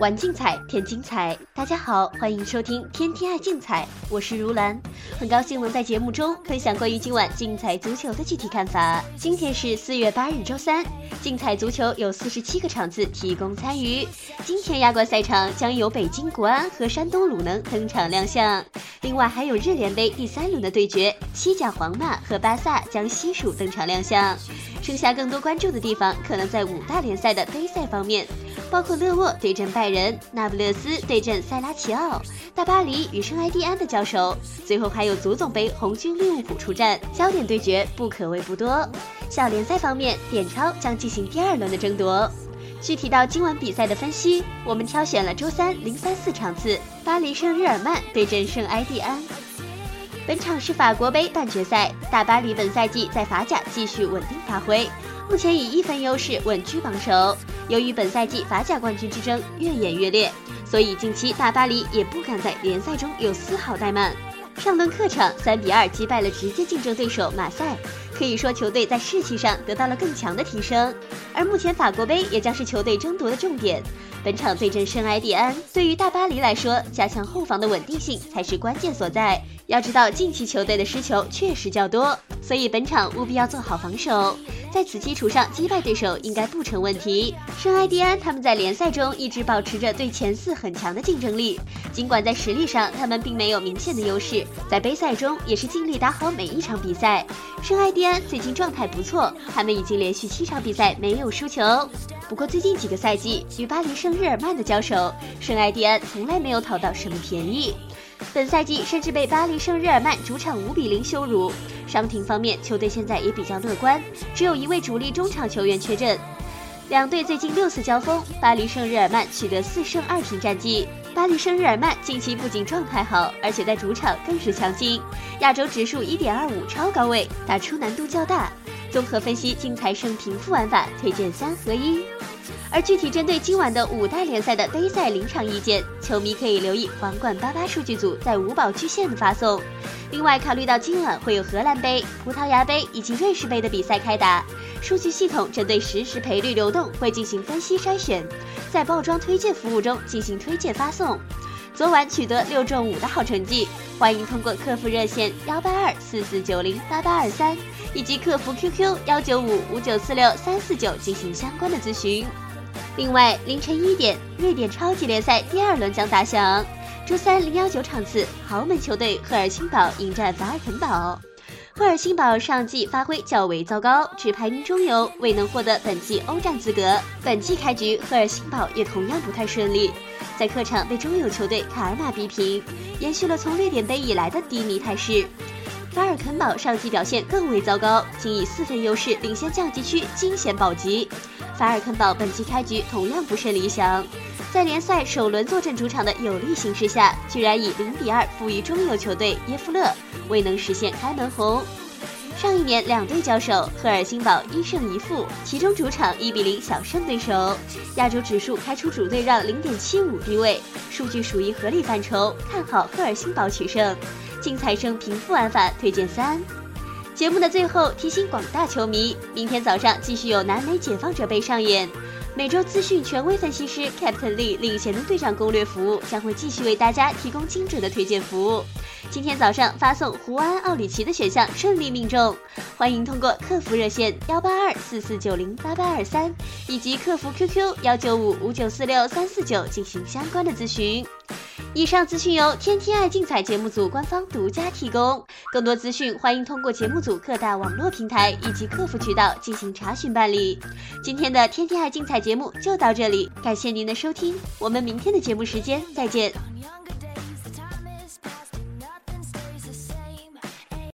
玩竞彩，添精彩。大家好，欢迎收听《天天爱竞彩》，我是如兰，很高兴能在节目中分享关于今晚竞彩足球的具体看法。今天是四月八日，周三，竞彩足球有四十七个场次提供参与。今天亚冠赛场将由北京国安和山东鲁能登场亮相，另外还有日联杯第三轮的对决，西甲皇马和巴萨将悉数登场亮相。剩下更多关注的地方，可能在五大联赛的杯赛方面。包括勒沃对阵拜仁，那不勒斯对阵塞拉齐奥，大巴黎与圣埃蒂安的交手，最后还有足总杯红军利物浦出战，焦点对决不可谓不多。小联赛方面，点超将进行第二轮的争夺。具体到今晚比赛的分析，我们挑选了周三零三四场次，巴黎圣日耳曼对阵圣埃蒂安。本场是法国杯半决赛，大巴黎本赛季在法甲继续稳定发挥，目前以一分优势稳居榜首。由于本赛季法甲冠军之争越演越烈，所以近期大巴黎也不敢在联赛中有丝毫怠慢。上轮客场三比二击败了直接竞争对手马赛，可以说球队在士气上得到了更强的提升。而目前法国杯也将是球队争夺的重点。本场对阵圣埃蒂安，对于大巴黎来说，加强后防的稳定性才是关键所在。要知道近期球队的失球确实较多，所以本场务必要做好防守。在此基础上击败对手应该不成问题。圣埃蒂安他们在联赛中一直保持着对前四很强的竞争力，尽管在实力上他们并没有明显的优势，在杯赛中也是尽力打好每一场比赛。圣埃蒂安最近状态不错，他们已经连续七场比赛没有输球。不过最近几个赛季与巴黎圣日耳曼的交手，圣埃蒂安从来没有讨到什么便宜。本赛季甚至被巴黎圣日耳曼主场五比零羞辱。伤停方面，球队现在也比较乐观，只有一位主力中场球员缺阵。两队最近六次交锋，巴黎圣日耳曼取得四胜二平战绩。巴黎圣日耳曼近期不仅状态好，而且在主场更是强劲，亚洲指数一点二五超高位，打出难度较大。综合分析，竞彩胜平负玩法，推荐三合一。而具体针对今晚的五大联赛的杯赛临场意见，球迷可以留意皇冠八八数据组在五宝巨献的发送。另外，考虑到今晚会有荷兰杯、葡萄牙杯以及瑞士杯的比赛开打，数据系统针对实时赔率流动会进行分析筛选，在包装推荐服务中进行推荐发送。昨晚取得六中五的好成绩，欢迎通过客服热线幺八二四四九零八八二三以及客服 QQ 幺九五五九四六三四九进行相关的咨询。另外，凌晨一点，瑞典超级联赛第二轮将打响。周三零幺九场次，豪门球队赫尔辛堡迎战法尔肯堡。赫尔辛堡上季发挥较为糟糕，只排名中游，未能获得本季欧战资格。本季开局，赫尔辛堡也同样不太顺利，在客场被中游球队卡尔马逼平，延续了从瑞典杯以来的低迷态势。法尔肯堡上季表现更为糟糕，仅以四分优势领先降级区，惊险保级。法尔肯堡本季开局同样不甚理想，在联赛首轮坐镇主场的有利形势下，居然以零比二负于中游球队耶夫勒，未能实现开门红。上一年两队交手，赫尔辛堡一胜一负，其中主场一比零小胜对手。亚洲指数开出主队让零点七五低位，数据属于合理范畴，看好赫尔辛堡取胜。竞彩胜平负玩法推荐三。节目的最后提醒广大球迷，明天早上继续有南美解放者杯上演。每周资讯权威分析师 Captain Lee 领衔的队长攻略服务将会继续为大家提供精准的推荐服务。今天早上发送胡安奥里奇的选项顺利命中，欢迎通过客服热线幺八二四四九零八八二三以及客服 QQ 幺九五五九四六三四九进行相关的咨询。以上资讯由天天爱竞彩节目组官方独家提供，更多资讯欢迎通过节目组各大网络平台以及客服渠道进行查询办理。今天的天天爱竞彩节目就到这里，感谢您的收听，我们明天的节目时间再见。